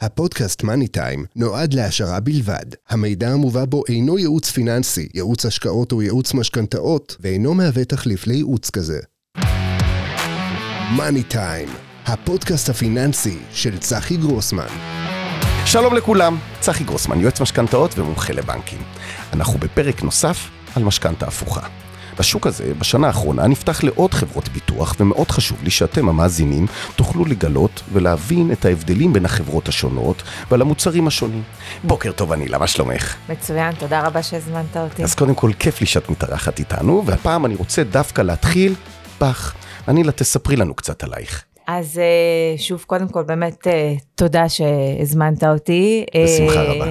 הפודקאסט מאני טיים נועד להעשרה בלבד. המידע המובא בו אינו ייעוץ פיננסי, ייעוץ השקעות או ייעוץ משכנתאות, ואינו מהווה תחליף לייעוץ כזה. מאני טיים, הפודקאסט הפיננסי של צחי גרוסמן. שלום לכולם, צחי גרוסמן, יועץ משכנתאות ומומחה לבנקים. אנחנו בפרק נוסף על משכנתה הפוכה. בשוק הזה, בשנה האחרונה, נפתח לעוד חברות ביטוח, ומאוד חשוב לי שאתם, המאזינים, תוכלו לגלות ולהבין את ההבדלים בין החברות השונות ועל המוצרים השונים. בוקר טוב, אנילה, מה שלומך? מצוין, תודה רבה שהזמנת אותי. אז קודם כל, כיף לי שאת מתארחת איתנו, והפעם אני רוצה דווקא להתחיל בך. אנילה, תספרי לנו קצת עלייך. אז אה, שוב, קודם כל, באמת אה, תודה שהזמנת אותי. בשמחה אה, רבה.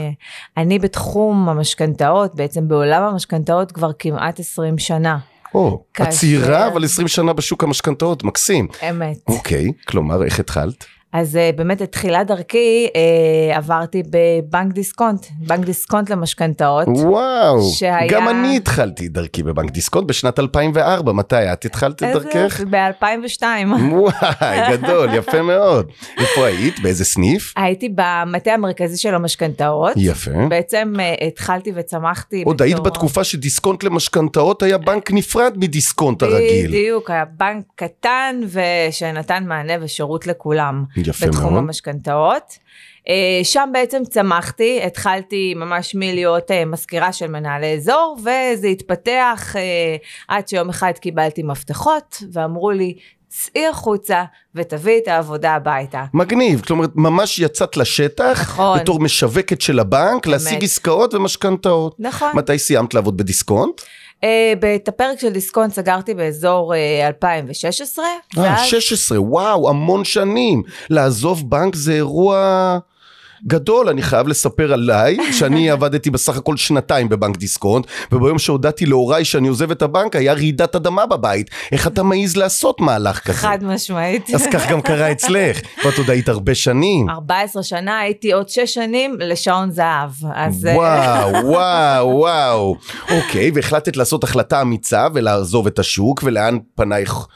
אני בתחום המשכנתאות, בעצם בעולם המשכנתאות כבר כמעט 20 שנה. או, את צעירה, אבל 20 שנה בשוק המשכנתאות, מקסים. אמת. אוקיי, כלומר, איך התחלת? אז אה, באמת, את תחילת דרכי אה, עברתי בבנק דיסקונט, בנק דיסקונט למשכנתאות. וואו, שהיה- גם אני התחלתי דרכי בבנק דיסקונט בשנת 2004, מתי את התחלת את דרכך? ב-2002. וואי, גדול, יפה מאוד. איפה היית? באיזה סניף? הייתי במטה המרכזי של המשכנתאות. יפה. בעצם אה, התחלתי וצמחתי. עוד היית בתור- בתקופה שדיסקונט למשכנתאות היה בנק נפרד מדיסקונט הרגיל. בדיוק, היה בנק קטן ושנתן מענה ושירות לכולם. יפה בתחום מאוד. המשכנתאות. אה, שם בעצם צמחתי, התחלתי ממש מלהיות אה, מזכירה של מנהלי אזור, וזה התפתח אה, עד שיום אחד קיבלתי מפתחות, ואמרו לי, צאי החוצה ותביאי את העבודה הביתה. מגניב, כלומר ממש יצאת לשטח, נכון. בתור משווקת של הבנק, להשיג עסקאות ומשכנתאות. נכון. מתי סיימת לעבוד בדיסקונט? אה, את הפרק של דיסקונט סגרתי באזור אה, 2016, אה, ואז 16, וואו, המון שנים. לעזוב בנק זה אירוע גדול, אני חייב לספר עליי, שאני עבדתי בסך הכל שנתיים בבנק דיסקונט, וביום שהודעתי להוריי שאני עוזב את הבנק, היה רעידת אדמה בבית. איך אתה מעז לעשות מהלך כזה? חד משמעית. אז כך גם קרה אצלך, ואת עוד היית הרבה שנים. 14 שנה, הייתי עוד 6 שנים לשעון זהב. אז אה, וואו, וואו, וואו. אוקיי, והחלטת לעשות החלטה אמיצה ולעזוב את השוק, ולאן פנייך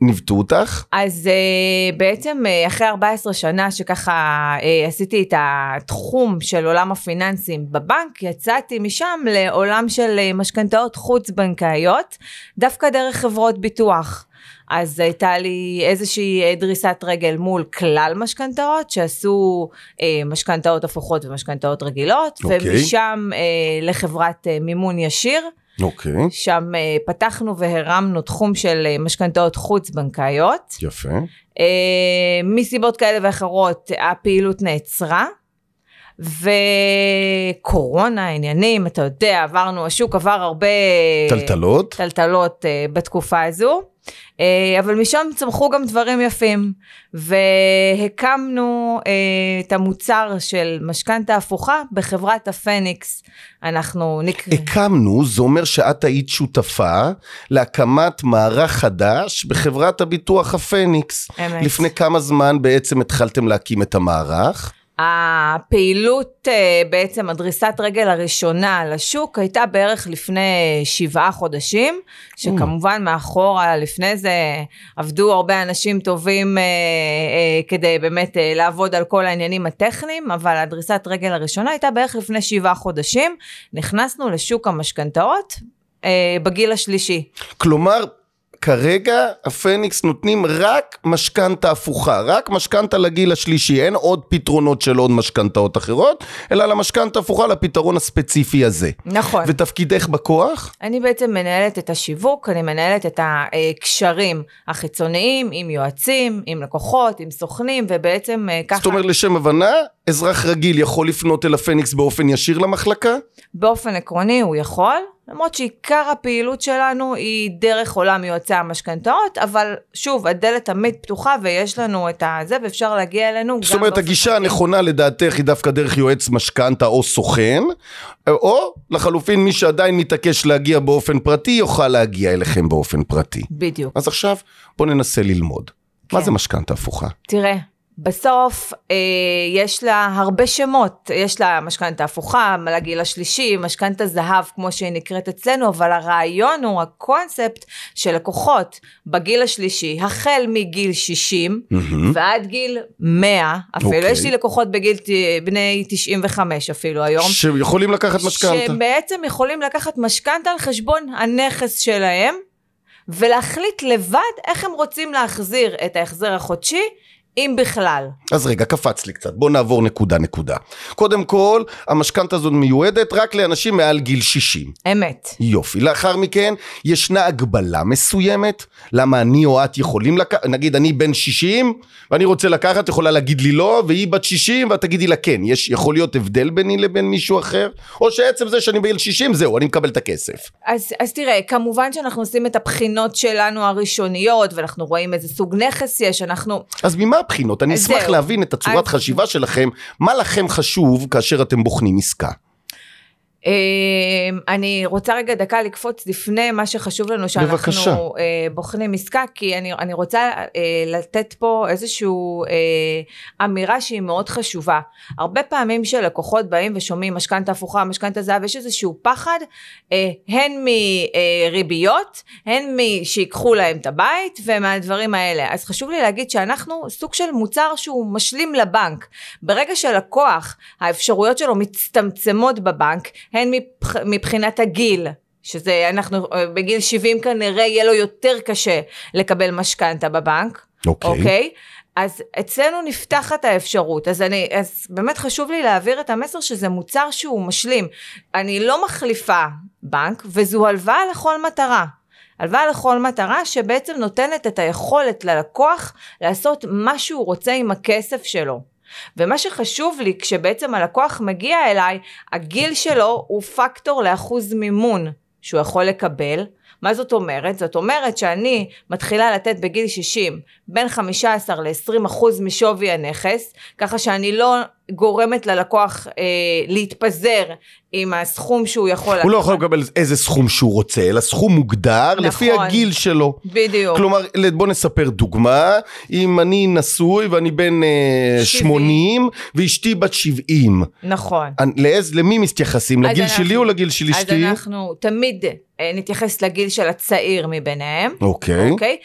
ניווטו אותך? אז uh, בעצם uh, אחרי 14 שנה שככה uh, עשיתי את התחום של עולם הפיננסים בבנק, יצאתי משם לעולם של uh, משכנתאות חוץ-בנקאיות, דווקא דרך חברות ביטוח. אז הייתה לי איזושהי דריסת רגל מול כלל משכנתאות שעשו אה, משכנתאות הפוכות ומשכנתאות רגילות, אוקיי. ומשם אה, לחברת אה, מימון ישיר. אוקיי, שם אה, פתחנו והרמנו תחום של אה, משכנתאות חוץ-בנקאיות. יפה. אה, מסיבות כאלה ואחרות הפעילות נעצרה. וקורונה, עניינים, אתה יודע, עברנו, השוק עבר הרבה... טלטלות? טלטלות אה, בתקופה הזו, אה, אבל משם צמחו גם דברים יפים, והקמנו אה, את המוצר של משכנתה הפוכה בחברת הפניקס. אנחנו נקרא... הקמנו, זה אומר שאת היית שותפה להקמת מערך חדש בחברת הביטוח הפניקס. אמת. לפני כמה זמן בעצם התחלתם להקים את המערך? הפעילות, אה, בעצם הדריסת רגל הראשונה לשוק הייתה בערך לפני שבעה חודשים, שכמובן מאחורה לפני זה עבדו הרבה אנשים טובים אה, אה, כדי באמת אה, לעבוד על כל העניינים הטכניים, אבל הדריסת רגל הראשונה הייתה בערך לפני שבעה חודשים, נכנסנו לשוק המשכנתאות בגיל השלישי. כלומר, כרגע הפניקס נותנים רק משכנתה הפוכה, רק משכנתה לגיל השלישי, אין עוד פתרונות של עוד משכנתאות אחרות, אלא למשכנתה הפוכה לפתרון הספציפי הזה. נכון. ותפקידך בכוח? אני בעצם מנהלת את השיווק, אני מנהלת את הקשרים החיצוניים עם יועצים, עם לקוחות, עם סוכנים, ובעצם אה, ככה, זאת אומרת, לשם הבנה, אזרח רגיל יכול לפנות אל הפניקס באופן ישיר למחלקה? באופן עקרוני הוא יכול, למרות שעיקר הפעילות שלנו היא דרך עולם יועצי המשכנתאות, אבל שוב, הדלת תמיד פתוחה ויש לנו את הזה, ואפשר להגיע אלינו גם זאת אומרת, הגישה פרטי. הנכונה לדעתך היא דווקא דרך יועץ משכנתה או סוכן, או לחלופין מי שעדיין מתעקש להגיע באופן פרטי, יוכל להגיע אליכם באופן פרטי. בדיוק. אז עכשיו בוא ננסה ללמוד. מה כן. זה משכנתה הפוכה? תראה, בסוף אה, יש לה הרבה שמות, יש לה משכנתה הפוכה, לגיל השלישי, משכנתה זהב כמו שהיא נקראת אצלנו, אבל הרעיון הוא הקונספט של לקוחות בגיל השלישי, החל מגיל 60 mm-hmm. ועד גיל 100, אפילו, okay. אוקיי. יש לי לקוחות בגיל בני 95 אפילו היום. שיכולים לקחת משכנתה. שבעצם יכולים לקחת משכנתה על חשבון הנכס שלהם. ולהחליט לבד איך הם רוצים להחזיר את ההחזר החודשי אם בכלל. אז רגע, קפץ לי קצת, בוא נעבור נקודה נקודה. קודם כל, המשכנתה הזאת מיועדת רק לאנשים מעל גיל 60. אמת. יופי. לאחר מכן, ישנה הגבלה מסוימת, למה אני או את יכולים לקחת, נגיד אני בן 60, ואני רוצה לקחת, יכולה להגיד לי לא, והיא בת 60, ואת תגידי לה כן. יש, יכול להיות הבדל ביני לבין מישהו אחר? או שעצם זה שאני בגיל 60, זהו, אני מקבל את הכסף. אז, אז תראה, כמובן שאנחנו עושים את הבחינות שלנו הראשוניות, ואנחנו רואים איזה סוג נכס יש, אנחנו... אז ממה הבחינות? אני אשמח. להבין את הצורת. חשיבה שלכם, מה לכם חשוב כאשר אתם בוחנים עסקה? אמ, אני רוצה רגע דקה לקפוץ לפני מה שחשוב לנו שאנחנו בבקשה. אה, בוחנים עסקה, כי אני, אני רוצה אה, לתת פה איזושהי אה, אמירה שהיא מאוד חשובה. הרבה פעמים שלקוחות באים ושומעים משכנתה הפוכה, משכנתה זהב, יש איזשהו פחד, הן מריביות, הן משיקחו להם את הבית ומהדברים האלה. אז חשוב לי להגיד שאנחנו סוג של מוצר שהוא משלים לבנק. ברגע שלקוח, האפשרויות שלו מצטמצמות בבנק, הן מבחינת הגיל, שזה אנחנו אה, בגיל 70 כנראה יהיה לו יותר קשה לקבל משכנתה בבנק, אוקיי. Okay. אוקיי? Okay? אז אצלנו נפתחת האפשרות, אז, אני, אז באמת חשוב לי להעביר את המסר שזה מוצר שהוא משלים. אני לא מחליפה בנק, וזו הלוואה לכל מטרה. הלוואה לכל מטרה שבעצם נותנת את היכולת ללקוח לעשות מה שהוא רוצה עם הכסף שלו. ומה שחשוב לי כשבעצם הלקוח מגיע אליי, הגיל שלו הוא פקטור לאחוז מימון שהוא יכול לקבל. מה זאת אומרת? זאת אומרת שאני מתחילה לתת בגיל 60 בין 15 ל-20 אחוז משווי הנכס, ככה שאני לא גורמת ללקוח אה, להתפזר עם הסכום שהוא יכול לקחת. הוא לא יכול לקבל איזה סכום שהוא רוצה, אלא סכום מוגדר נכון, לפי הגיל שלו. בדיוק. כלומר, בוא נספר דוגמה, אם אני נשוי ואני בן אה, 80 ואשתי בת 70. נכון. לאיז, למי מתייחסים? לגיל אנחנו, שלי או לגיל של אשתי? אז אנחנו תמיד אה, נתייחס לגיל של הצעיר מביניהם. אוקיי. אוקיי?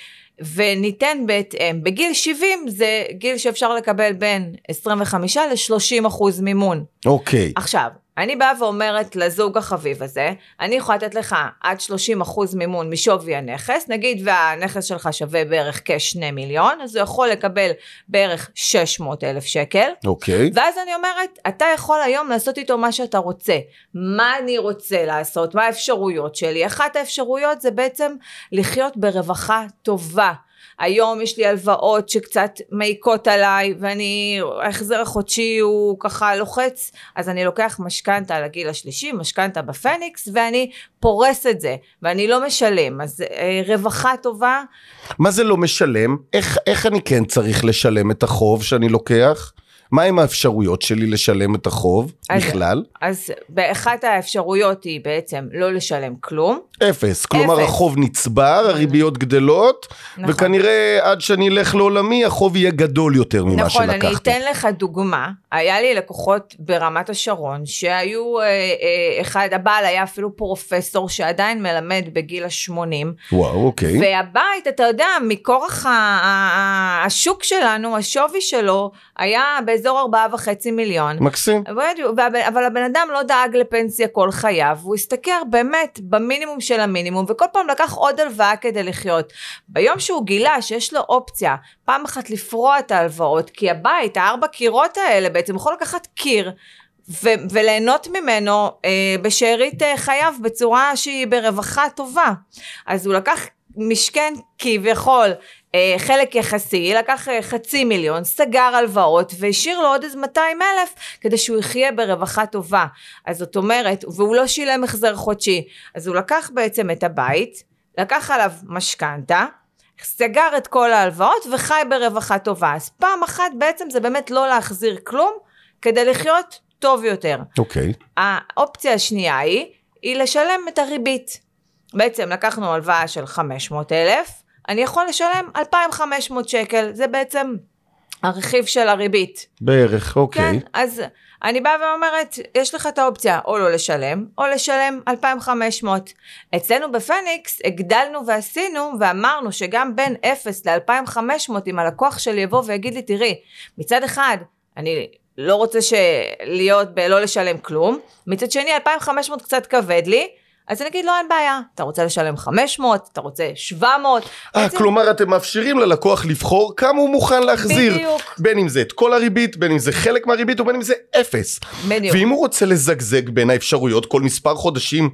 וניתן בהתאם. בגיל 70 זה גיל שאפשר לקבל בין 25 ל-30 אחוז מימון. אוקיי. עכשיו, אני באה ואומרת לזוג החביב הזה, אני יכולה לתת לך עד 30 אחוז מימון משווי הנכס, נגיד והנכס שלך שווה בערך כ-2 מיליון, אז הוא יכול לקבל בערך 600 אלף שקל. אוקיי. ואז אני אומרת, אתה יכול היום לעשות איתו מה שאתה רוצה. מה אני רוצה לעשות? מה האפשרויות שלי? אחת האפשרויות זה בעצם לחיות ברווחה טובה. היום יש לי הלוואות שקצת מעיקות עליי ואני, ההחזר החודשי הוא ככה לוחץ, אז אני לוקח משכנתה לגיל השלישי, משכנתה בפניקס, ואני פורס את זה, ואני לא משלם, אז אה, רווחה טובה. מה זה לא משלם? איך, איך אני כן צריך לשלם את החוב שאני לוקח? מהם האפשרויות שלי לשלם את החוב אז, בכלל? אז באחת האפשרויות היא בעצם לא לשלם כלום. אפס, כלומר אפס. החוב נצבר, הריביות גדלות, נכון. וכנראה עד שאני אלך לעולמי החוב יהיה גדול יותר ממה נכון, שלקחתי. נכון, אני אתן לך דוגמה, היה לי לקוחות ברמת השרון שהיו, אה, אה, אחד, הבעל היה אפילו פרופסור שעדיין מלמד בגיל ה-80. וואו, אוקיי. והבית, אתה יודע, מכורח השוק שלנו, השווי שלו היה באזור ארבעה וחצי מיליון. מקסים. אבל הבן אדם לא דאג לפנסיה כל חייו, הוא השתכר באמת במינימום של המינימום, וכל פעם לקח עוד הלוואה כדי לחיות. ביום שהוא גילה שיש לו אופציה פעם אחת לפרוע את ההלוואות, כי הבית, הארבע קירות האלה בעצם יכול לקחת קיר. ו- וליהנות ממנו אה, בשארית אה, חייו בצורה שהיא ברווחה טובה. אז הוא לקח משכן כביכול חלק יחסי, לקח אה, חצי מיליון, סגר הלוואות והשאיר לו עוד איזה 200 אלף כדי שהוא יחיה ברווחה טובה. אז זאת אומרת, והוא לא שילם החזר חודשי, אז הוא לקח בעצם את הבית, לקח עליו משכנתה, סגר את כל ההלוואות וחי ברווחה טובה. אז פעם אחת בעצם זה באמת לא להחזיר כלום כדי לחיות טוב יותר. אוקיי. Okay. האופציה השנייה היא, היא לשלם את הריבית. בעצם לקחנו הלוואה של 500 אלף, אני יכול לשלם 2,500 שקל, זה בעצם הרכיב של הריבית. בערך, אוקיי. כן, אז אני באה ואומרת, יש לך את האופציה או לא לשלם, או לשלם 2,500. אצלנו בפניקס הגדלנו ועשינו, ואמרנו שגם בין 0 ל-2,500, אם הלקוח שלי יבוא ויגיד לי, תראי, מצד אחד, אני לא רוצה להיות בלא לשלם כלום, מצד שני, 2,500 קצת כבד לי, אז אני אגיד לו, אין בעיה, אתה רוצה לשלם 500, אתה רוצה 700. אה, בעצם- כלומר אתם מאפשרים ללקוח לבחור כמה הוא מוכן להחזיר. בדיוק. בין אם זה את כל הריבית, בין אם זה חלק מהריבית ובין אם זה אפס. בדיוק. ואם הוא רוצה לזגזג בין האפשרויות כל מספר חודשים.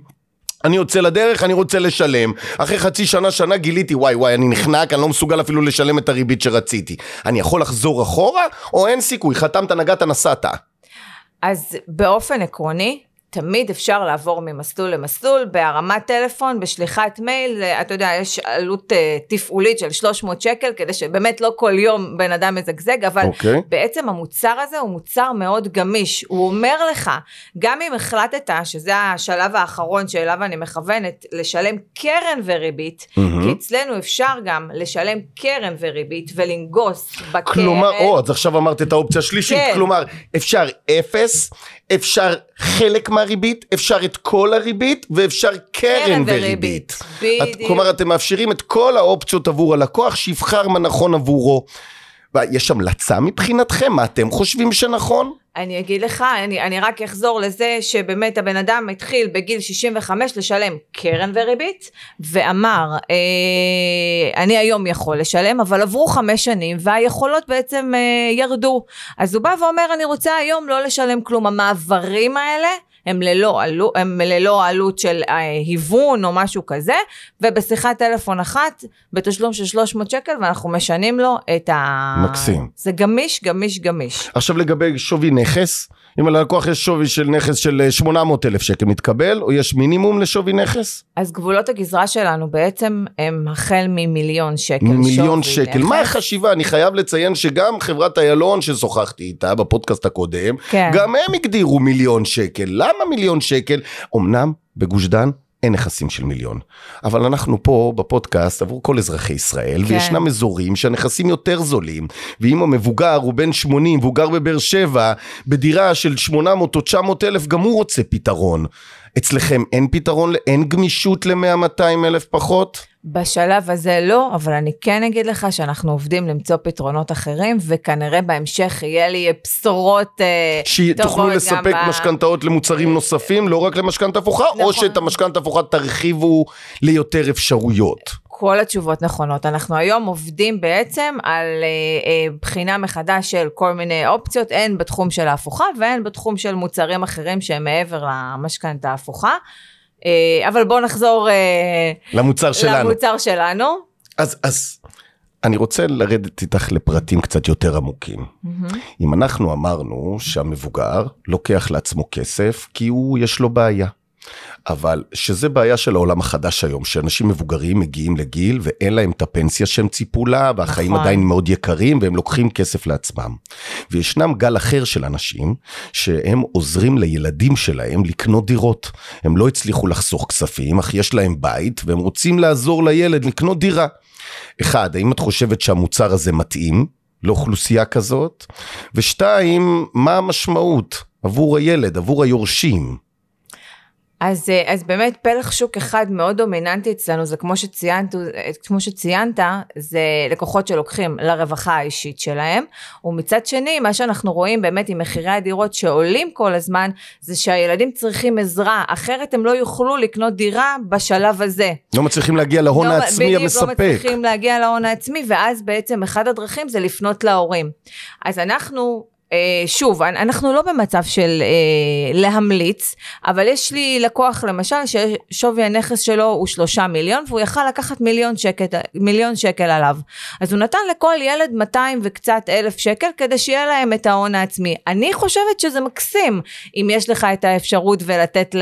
אני יוצא לדרך, אני רוצה לשלם. אחרי חצי שנה, שנה גיליתי, וואי וואי, אני נחנק, אני לא מסוגל אפילו לשלם את הריבית שרציתי. אני יכול לחזור אחורה, או אין סיכוי, חתמת, נגעת, נסעת. אז באופן עקרוני, תמיד אפשר לעבור ממסלול למסלול, בהרמת טלפון, בשליחת מייל, אתה יודע, יש עלות uh, תפעולית של 300 שקל, כדי שבאמת לא כל יום בן אדם מזגזג, אבל אוקיי. okay. בעצם המוצר הזה הוא מוצר מאוד גמיש, הוא אומר לך, גם אם החלטת, שזה השלב האחרון שאליו אני מכוונת, לשלם קרן וריבית, Mm-hmm. כי אצלנו אפשר גם לשלם קרן וריבית ולנגוס בקרן. כלומר, או, אז עכשיו אמרת את האופציה השלישית, כן. כלומר, אפשר אפס, אפשר חלק מהריבית, אפשר את כל הריבית, ואפשר קרן וריבית. את- בדיוק. כלומר, אתם מאפשרים את כל האופציות עבור הלקוח, שיבחר מה נכון עבורו. יש המלצה מבחינתכם? מה אתם חושבים שנכון? אני אגיד לך, אני, אני רק אחזור לזה שבאמת הבן אדם התחיל בגיל 65 לשלם קרן וריבית, ואמר, אה, אני היום יכול לשלם, אבל עברו חמש שנים והיכולות בעצם אה, ירדו. אז הוא בא ואומר, אני רוצה היום לא לשלם כלום. המעברים האלה, הם ללא, עלו, הם ללא עלות של אה, היוון או משהו כזה, ובשיחת טלפון אחת, בתשלום של 300 שקל, ואנחנו משנים לו את ה... מקסים. זה גמיש, גמיש, גמיש. עכשיו לגבי שווי נכס, אם ללקוח יש שווי של נכס של 800 אלף שקל מתקבל, או יש מינימום לשווי נכס? אז גבולות הגזרה שלנו בעצם הם החל ממיליון שקל. מיליון שווי שקל. נכס. מה החשיבה? אני חייב לציין שגם חברת איילון ששוחחתי איתה בפודקאסט הקודם, כן. גם הם הגדירו מיליון שקל. למה מיליון שקל? אמנם בגוש דן אין נכסים של מיליון. אבל אנחנו פה בפודקאסט עבור כל אזרחי ישראל, כן. וישנם אזורים שהנכסים יותר זולים, ואם המבוגר הוא בן 80 והוא גר בבאר שבע, בדירה של 800 או 900 אלף, גם הוא רוצה פתרון. אצלכם אין פתרון, אין גמישות ל-100-200 אלף פחות? בשלב הזה לא, אבל אני כן אגיד לך שאנחנו עובדים למצוא פתרונות אחרים, וכנראה בהמשך יהיה לי בשורות אה, שתוכלו טובות לספק גם ב- משכנתאות למוצרים נוספים, לא רק למשכנתה הפוכה, או נכון. שאת המשכנתה הפוכה תרחיבו ליותר אפשרויות. כל התשובות נכונות. אנחנו היום עובדים בעצם על אה, אה, בחינה מחדש של כל מיני אופציות, הן בתחום של ההפוכה והן בתחום של מוצרים אחרים שהם מעבר למשכנתה ההפוכה. אה, אבל בואו נחזור אה, למוצר שלנו. למוצר שלנו. אז, אז אני רוצה לרדת איתך לפרטים קצת יותר עמוקים. אם אנחנו אמרנו שהמבוגר לוקח לעצמו כסף כי הוא יש לו בעיה. אבל שזה בעיה של העולם החדש היום, שאנשים מבוגרים מגיעים לגיל ואין להם את הפנסיה שהם ציפו לה, והחיים נכון. עדיין מאוד יקרים והם לוקחים כסף לעצמם. וישנם גל אחר של אנשים שהם עוזרים לילדים שלהם לקנות דירות. הם לא הצליחו לחסוך כספים, אך יש להם בית והם רוצים לעזור לילד לקנות דירה. אחד, האם את חושבת שהמוצר הזה מתאים לאוכלוסייה כזאת? ושתיים, מה המשמעות עבור הילד, עבור היורשים? אז, אה, אז באמת פלח שוק אחד מאוד דומיננטי אצלנו, זה כמו שציינת, כמו שציינת, זה לקוחות שלוקחים לרווחה האישית שלהם, ומצד שני, מה שאנחנו רואים באמת עם מחירי הדירות שעולים כל הזמן, זה שהילדים צריכים עזרה, אחרת הם לא יוכלו לקנות דירה בשלב הזה. לא מצליחים להגיע להון לא, העצמי בדיוק, לא המספק. מצליחים להגיע להון העצמי, ואז בעצם אחד הדרכים זה לפנות להורים. אז אנחנו... אה, שוב, אנ- אנחנו לא במצב של אה, להמליץ, אבל יש לי לקוח למשל ששווי הנכס שלו הוא שלושה מיליון והוא יכל לקחת מיליון שקל, מיליון שקל עליו. אז הוא נתן לכל ילד 200 וקצת אלף שקל כדי שיהיה להם את ההון העצמי. אני חושבת שזה מקסים אם יש לך את האפשרות ולתת ל,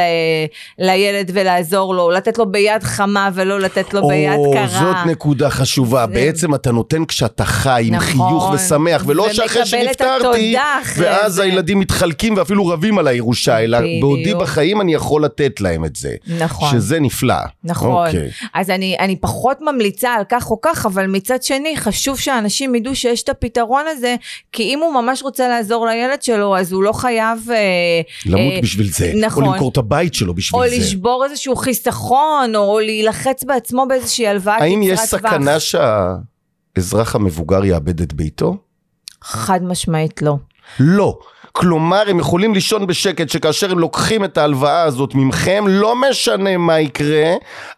לילד ולעזור לו, לתת לו ביד חמה ולא לתת לו ביד או, קרה. זאת נקודה חשובה. זה- בעצם אתה נותן כשאתה חי עם נכון. חיוך ושמח, ולא שאחרי שנפטרתי, ואז זה. הילדים מתחלקים ואפילו רבים על הירושה, אלא. בעודי בחיים אני יכול לתת להם את זה. נכון. שזה נפלא. נכון. אוקיי. אז אני, אני פחות ממליצה על כך או כך, אבל מצד שני, חשוב שאנשים ידעו שיש את הפתרון הזה, כי אם הוא ממש רוצה לעזור לילד שלו, אז הוא לא חייב... אה, למות אה, בשביל זה. נכון. או למכור את הבית שלו בשביל או זה. לשבור איזשהו חיסכון, או להילחץ בעצמו באיזושהי הלוואה קצרת האם יש טווח. סכנה שהאזרח המבוגר יאבד את ביתו? חד משמעית לא. לא. כלומר, הם יכולים לישון בשקט שכאשר הם לוקחים את ההלוואה הזאת ממכם, לא משנה מה יקרה,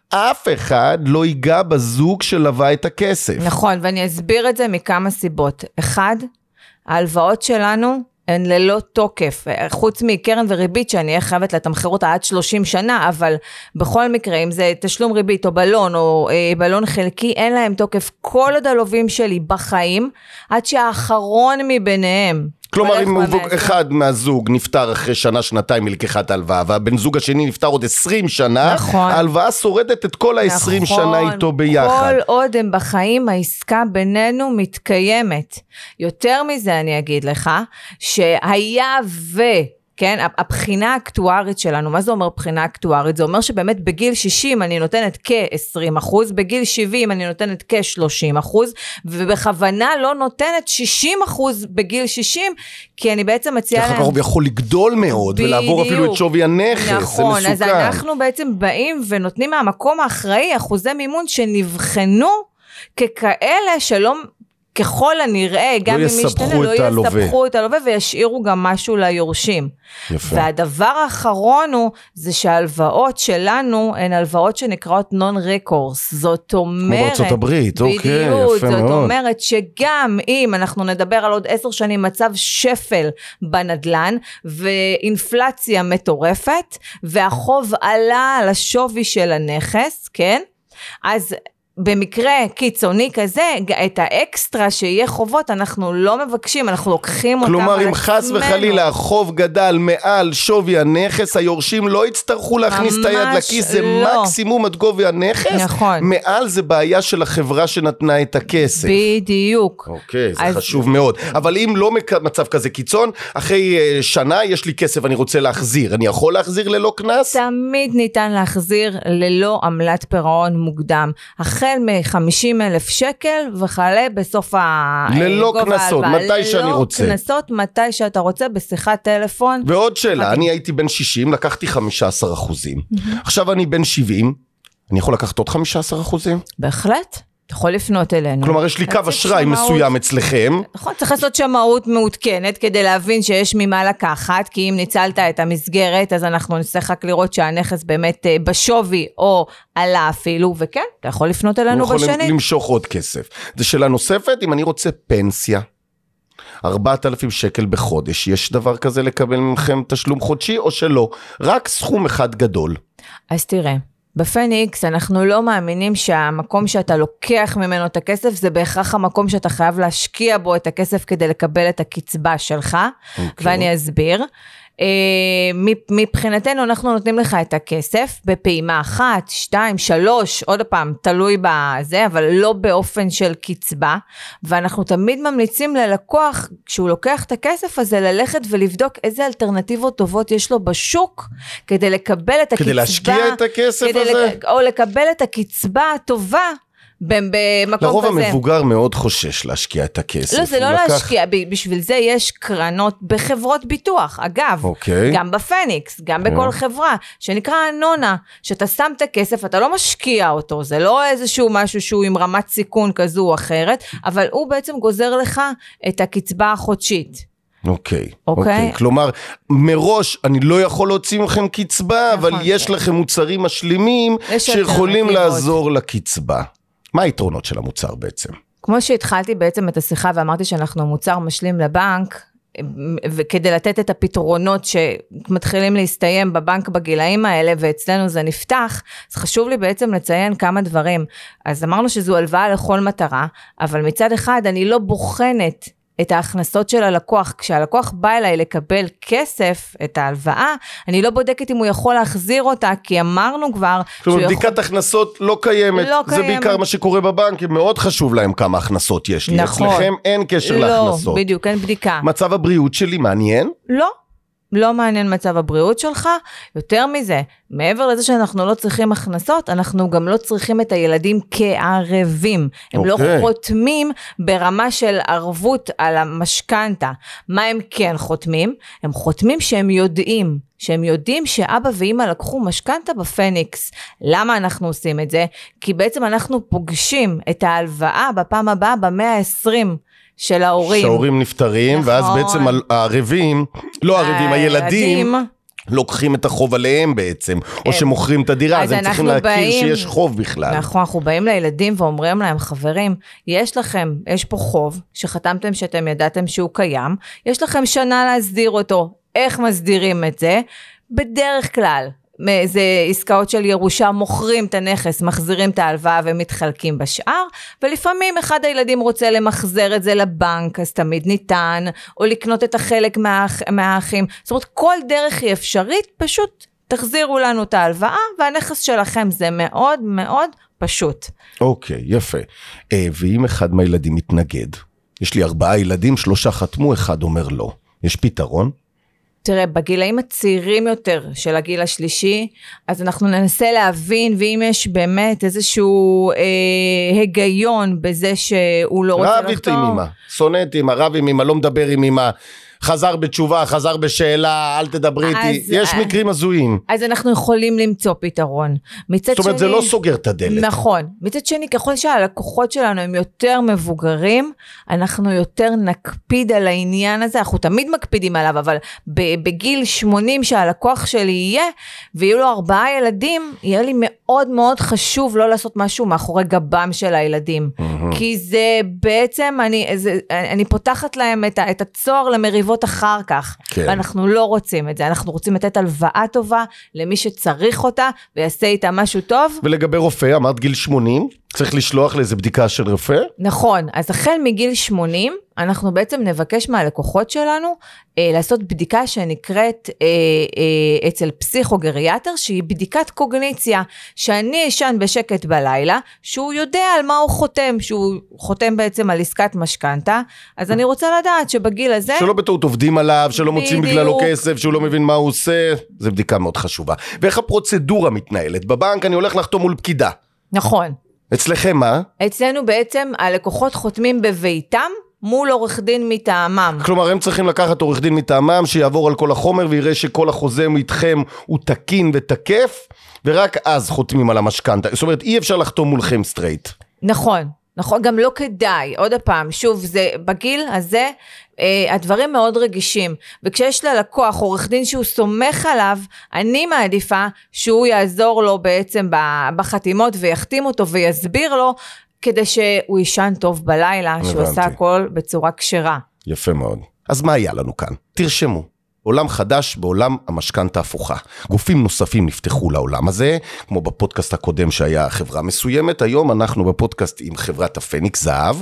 אף אחד לא ייגע בזוג שלווה את הכסף. נכון, ואני אסביר את זה מכמה סיבות. אחד, ההלוואות שלנו הן ללא תוקף, חוץ מקרן וריבית שאני אהיה חייבת לתמחר אותה עד 30 שנה, אבל בכל מקרה, אם זה תשלום ריבית או בלון או אה, בלון חלקי, אין להם תוקף כל עוד הלווים שלי בחיים, עד שהאחרון מבניהם כלומר, אם. אחד מהזוג נפטר אחרי שנה, שנתיים מלקיחת ההלוואה, והבן זוג השני נפטר עוד 20 שנה, נכון. ההלוואה שורדת את כל ה-20 נכון, שנה איתו ביחד. כל עוד הם בחיים, העסקה בינינו מתקיימת. יותר מזה אני אגיד לך, שהיה ו... כן, הבחינה האקטוארית שלנו, מה זה אומר בחינה אקטוארית? זה אומר שבאמת בגיל 60 אני נותנת כ-20 אחוז, בגיל 70 אני נותנת כ-30 אחוז, ובכוונה לא נותנת 60 אחוז בגיל 60, כי אני בעצם מציעה להם... כך הוא יכול לגדול מאוד, ולעבור אפילו את בדיוק. שווי הנכס, נכון, זה מסוכן. אז אנחנו בעצם באים ונותנים מהמקום האחראי אחוזי מימון שנבחנו ככאלה שלא... ככל הנראה, גם אם יסבכו ישתנה, לא. יסבכו את הלווה וישאירו גם משהו ליורשים. יפה. והדבר האחרון הוא, זה שההלוואות שלנו הן הלוואות שנקראות non-recourse. זאת אומרת... בארצות הברית, אוקיי, בדיוק, יפה זאת מאוד. אומרת שגם אם אנחנו נדבר על עוד עשר שנים מצב שפל בנדלן, ואינפלציה מטורפת, והחוב עלה על השווי של הנכס, כן? אז... במקרה קיצוני כזה, את האקסטרה שיהיה חובות, אנחנו לא מבקשים, אנחנו לוקחים אותם על עצמנו. כלומר, אם חס וחלילה החוב גדל מעל שווי הנכס, היורשים לא יצטרכו להכניס את היד לכיס, זה לא. מקסימום עד גובה הנכס. נכון. מעל זה בעיה של החברה שנתנה את הכסף. בדיוק. אוקיי, זה אז- חשוב מאוד. אבל אם לא מצב כזה קיצון, אחרי אה, שנה יש לי כסף, אני רוצה להחזיר. אני יכול להחזיר ללא קנס? תמיד ניתן להחזיר ללא עמלת פירעון מוקדם. החל מ-50 אלף שקל וכלה בסוף ה... ללא קנסות. מתי שאני רוצה. ללא קנסות, מתי שאתה רוצה, בשיחת טלפון. ועוד שאלה, מדהים. אני הייתי בן 60, לקחתי 15 אחוזים. עכשיו אני בן 70, אני יכול לקחת עוד 15 אחוזים? בהחלט, אתה יכול לפנות אלינו. כלומר, יש לי קו אשראי. מסוים אצלכם, נכון, צריך לעשות שמאות מעודכנת כדי להבין שיש ממה לקחת, כי אם ניצלת את המסגרת, אז אנחנו נצטרך רק לראות שהנכס באמת אה, בשווי או עלה אפילו, וכן, אתה יכול לפנות אלינו אנחנו יכולים בשנית. למשוך עוד כסף. זו שאלה נוספת, אם אני רוצה פנסיה, 4,000 שקל בחודש, יש דבר כזה לקבל מכם תשלום חודשי או שלא? רק סכום אחד גדול. אז תראה, בפניקס אנחנו לא מאמינים שהמקום שאתה לוקח ממנו את הכסף זה בהכרח המקום שאתה חייב להשקיע בו את הכסף כדי לקבל את הקצבה שלך, אוקיי. ואני אסביר. אה, מבחינתנו אנחנו נותנים לך את הכסף בפעימה אחת, שתיים, שלוש, עוד פעם, תלוי בזה, אבל לא באופן של קצבה, ואנחנו תמיד ממליצים ללקוח, כשהוא לוקח את הכסף הזה, ללכת ולבדוק איזה אלטרנטיבות טובות יש לו בשוק, כדי לקבל את הקצבה. כדי להשקיע את הכסף הזה? לק- או לקבל את הקצבה הטובה. במקום לרוב כזה. המבוגר מאוד חושש להשקיע את הכסף. לא, זה לא לקח- להשקיע, בשביל זה יש קרנות בחברות ביטוח. אגב, אוקיי. גם בפניקס, גם בכל חברה, שנקרא אנונה, שאתה שם את הכסף, אתה לא משקיע אותו, זה לא איזשהו משהו שהוא עם רמת סיכון כזו או אחרת, אבל הוא בעצם גוזר לך את הקצבה החודשית. אוקיי, אוקיי. אוקיי. כלומר, מראש אני לא יכול להוציא מכם קצבה, נכון. אבל יש לכם מוצרים משלימים שיכולים. לעזור לקצבה. מה היתרונות של המוצר בעצם? כמו שהתחלתי בעצם את השיחה ואמרתי שאנחנו מוצר משלים לבנק, וכדי לתת את הפתרונות שמתחילים להסתיים בבנק בגילאים האלה, ואצלנו זה נפתח, אז חשוב לי בעצם לציין כמה דברים. אז אמרנו שזו הלוואה לכל מטרה, אבל מצד אחד אני לא בוחנת את ההכנסות של הלקוח. כשהלקוח בא אליי לקבל כסף, את ההלוואה, אני לא בודקת אם הוא יכול להחזיר אותה, כי אמרנו כבר כלומר, שהוא בדיקת הכנסות לא קיימת. לא זה קיימת. בעיקר מה שקורה בבנקים, מאוד חשוב להם כמה הכנסות יש לי. נכון. אצלכם אין קשר לא, להכנסות. בדיוק, אין בדיקה. מצב הבריאות שלי מעניין? לא. לא מעניין מצב הבריאות שלך, יותר מזה, מעבר לזה שאנחנו לא צריכים הכנסות, אנחנו גם לא צריכים את הילדים כערבים. הם לא אוקיי. חותמים ברמה של ערבות על המשכנתה. מה הם כן חותמים? הם חותמים שהם יודעים, שהם יודעים שאבא ואימא לקחו משכנתה בפניקס. למה אנחנו עושים את זה? כי בעצם אנחנו פוגשים את ההלוואה בפעם הבאה במאה ה-20 של ההורים. שההורים נפטרים, נכון. ואז בעצם הערבים, לא הערבים, הילדים, לוקחים את החוב עליהם בעצם, או הם- שמוכרים את הדירה, אז אז הם צריכים להכיר באים- שיש חוב בכלל. נכון, אנחנו באים לילדים ואומרים להם, חברים, יש לכם, יש פה חוב שחתמתם שאתם ידעתם שהוא קיים, יש לכם שנה להסדיר אותו. איך מסדירים את זה? בדרך כלל. זה עסקאות של ירושה, מוכרים את הנכס, מחזירים את ההלוואה ומתחלקים בשאר, ולפעמים אחד הילדים רוצה למחזר את זה לבנק, אז תמיד ניתן, או לקנות את החלק מהאח, מהאחים. זאת אומרת, כל דרך היא אפשרית, פשוט תחזירו לנו את ההלוואה, והנכס שלכם זה מאוד מאוד פשוט. אוקיי, יפה. אה, ואם אחד מהילדים מתנגד, יש לי ארבעה ילדים, שלושה חתמו, אחד אומר לא. יש פתרון? תראה, בגילאים הצעירים יותר של הגיל השלישי, אז אנחנו ננסה להבין, ואם יש באמת איזשהו אה, היגיון בזה שהוא לא רוצה רב איתי לחתום. עם אמא, שונא את אמא, רב עם אמא, לא מדבר עם אמא, חזר בתשובה, חזר בשאלה, אל תדברי איתי. יש אה, מקרים הזויים. אז אנחנו יכולים למצוא פתרון. מצד זאת אומרת, זה שני- לא סוגר את הדלת. נכון. מצד שני, ככל שהלקוחות שלנו הם יותר מבוגרים, אנחנו יותר נקפיד על העניין הזה, אנחנו תמיד מקפידים עליו, אבל בגיל 80 שהלקוח שלי יהיה, ויהיו לו ארבעה ילדים, יהיה לי מאוד מאוד חשוב לא לעשות משהו מאחורי גבם של הילדים. כי זה בעצם, אני, זה, אני פותחת להם את, את הצוהר למריבות אחר כך. כן. ואנחנו לא רוצים את זה, אנחנו רוצים לתת הלוואה טובה למי שצריך אותה, ויעשה איתה משהו טוב. ולגבי רופא, אמרת גיל 80, צריך לשלוח לאיזה בדיקה של רופא? נכון, אז החל מגיל 80, אנחנו בעצם נבקש מהלקוחות שלנו אה, לעשות בדיקה שנקראת אה, אה, אצל פסיכוגריאטר, שהיא בדיקת קוגניציה, שאני אשן בשקט בלילה, שהוא יודע על מה הוא חותם, שהוא חותם בעצם על עסקת משכנתה, אז אני רוצה לדעת שבגיל הזה... שלא בטעות עובדים עליו, שלא מוציאים בגללו. כסף, שהוא לא מבין מה הוא עושה, זו בדיקה מאוד חשובה. ואיך הפרוצדורה מתנהלת? בבנק אני הולך לחתום מול פקידה. נכון. אצלכם מה? אצלנו בעצם הלקוחות חותמים בביתם מול עורך דין מטעמם. כלומר, הם צריכים לקחת עורך דין מטעמם, שיעבור על כל החומר ויראה שכל החוזה איתכם הוא תקין ותקף, ורק אז חותמים על המשכנתה. זאת אומרת, אי אפשר לחתום מולכם straight. נכון, נכון, גם לא כדאי. עוד פעם, שוב, זה בגיל הזה, אה, הדברים מאוד רגישים. וכשיש ללקוח עורך דין שהוא סומך עליו, אני מעדיפה שהוא יעזור לו בעצם בחתימות ויחתים אותו ויסביר לו, כדי שהוא יישן טוב בלילה, שהוא הבנתי. עשה הכל בצורה כשרה. יפה מאוד. אז מה היה לנו כאן? תרשמו. עולם חדש בעולם המשכנתה הפוכה. גופים נוספים נפתחו לעולם הזה, כמו בפודקאסט הקודם שהיה חברה מסוימת, היום אנחנו בפודקאסט עם חברת הפניקס זהב,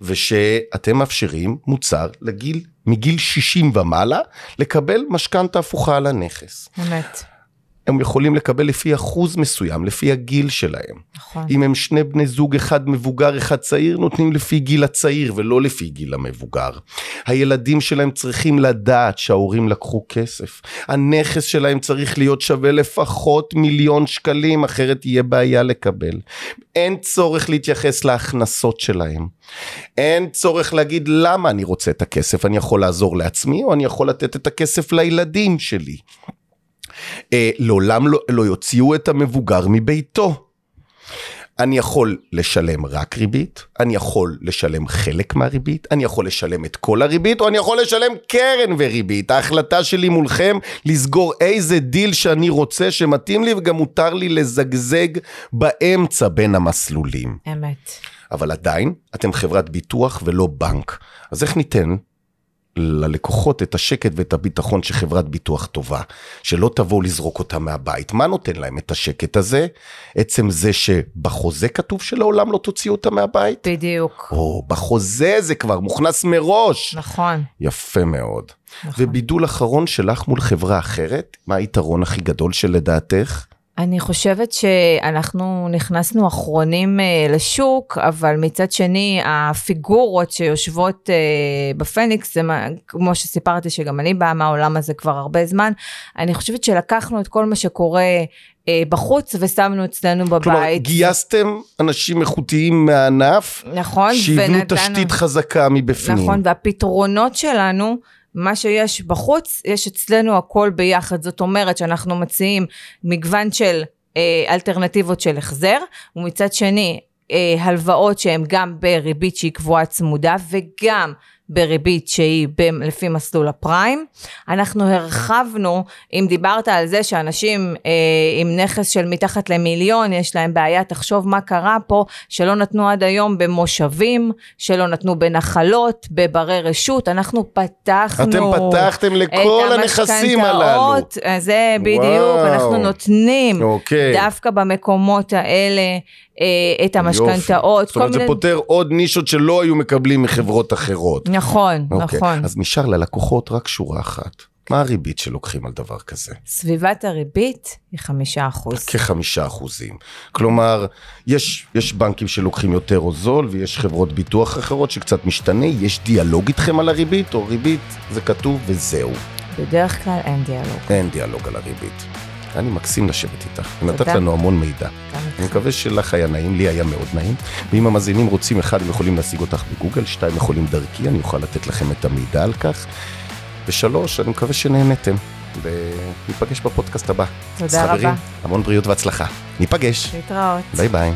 ושאתם מאפשרים מוצר לגיל, מגיל 60 ומעלה, לקבל משכנתה הפוכה על הנכס. אמת, הם יכולים לקבל לפי אחוז מסוים, לפי הגיל שלהם. נכון. אם הם שני בני זוג, אחד מבוגר, אחד צעיר, נותנים לפי גיל הצעיר ולא לפי גיל המבוגר. הילדים שלהם צריכים לדעת שההורים לקחו כסף. הנכס שלהם צריך להיות שווה לפחות מיליון שקלים, אחרת תהיה בעיה לקבל. אין צורך להתייחס להכנסות שלהם. אין צורך להגיד למה אני רוצה את הכסף, אני יכול לעזור לעצמי או אני יכול לתת את הכסף לילדים שלי. אה, לעולם לא, לא יוציאו את המבוגר מביתו. אני יכול לשלם רק ריבית, אני יכול לשלם חלק מהריבית, אני יכול לשלם את כל הריבית, או אני יכול לשלם קרן וריבית. ההחלטה שלי מולכם לסגור איזה דיל שאני רוצה שמתאים לי, וגם מותר לי לזגזג באמצע בין המסלולים. אמת. אבל עדיין, אתם חברת ביטוח ולא בנק. אז איך ניתן ללקוחות את השקט ואת הביטחון שחברת ביטוח טובה, שלא תבואו לזרוק אותה מהבית. מה נותן להם את השקט הזה? עצם זה שבחוזה כתוב שלעולם לא תוציאו אותה מהבית? בדיוק. או, בחוזה זה כבר מוכנס מראש. נכון. יפה מאוד. נכון. ובידול אחרון שלך מול חברה אחרת, מה היתרון הכי גדול שלדעתך? אני חושבת שאנחנו נכנסנו אחרונים אה, לשוק, אבל מצד שני, הפיגורות שיושבות אה, בפניקס, זה מה, כמו שסיפרתי שגם אני באה מהעולם הזה כבר הרבה זמן, אני חושבת שלקחנו את כל מה שקורה אה, בחוץ ושמנו אצלנו בבית. כלומר, גייסתם אנשים איכותיים מהענף, נכון, שיבנו ונתנו- תשתית חזקה מבפנים. נכון, והפתרונות שלנו, מה שיש בחוץ, יש אצלנו הכל ביחד. זאת אומרת שאנחנו מציעים מגוון של אה, אלטרנטיבות של החזר, ומצד שני, אה, הלוואות שהן גם בריבית שהיא קבועה צמודה, וגם בריבית שהיא ב- לפי מסלול הפריים. אנחנו הרחבנו, אם דיברת על זה שאנשים אה, עם נכס של מתחת למיליון, יש להם בעיה, תחשוב מה קרה פה, שלא נתנו עד היום במושבים, שלא נתנו בנחלות, בברי רשות, אנחנו פתחנו... אתם פתחתם לכל הנכסים הללו. המשכנתאות, אז זה בדיוק, וואו. אנחנו נותנים אוקיי. דווקא במקומות האלה את המשכנתאות. זאת אומרת, זה פותר עוד נישות שלא היו מקבלים מחברות אחרות. נכון, אוקיי, נכון. אז נשאר ללקוחות רק שורה אחת. מה הריבית שלוקחים על דבר כזה? סביבת הריבית היא חמישה אחוז. כחמישה אחוזים. כלומר, יש, יש בנקים שלוקחים יותר או זול, ויש חברות ביטוח אחרות שקצת משתנה, יש דיאלוג איתכם על הריבית, או ריבית, זה כתוב וזהו. בדרך כלל אין דיאלוג. אין דיאלוג על הריבית. היה לי מקסים לשבת איתך, ונתת. לנו המון מידע. אני מקווה שלך היה נעים, לי היה מאוד נעים. ואם המאזינים רוצים, אחד, הם יכולים להשיג אותך בגוגל, שתיים, יכולים דרכי, אני אוכל לתת לכם את המידע על כך. ושלוש, אני מקווה שנהנתם, וניפגש בפודקאסט הבא. תודה אז חברים, רבה. המון בריאות והצלחה. ניפגש. להתראות. ביי ביי.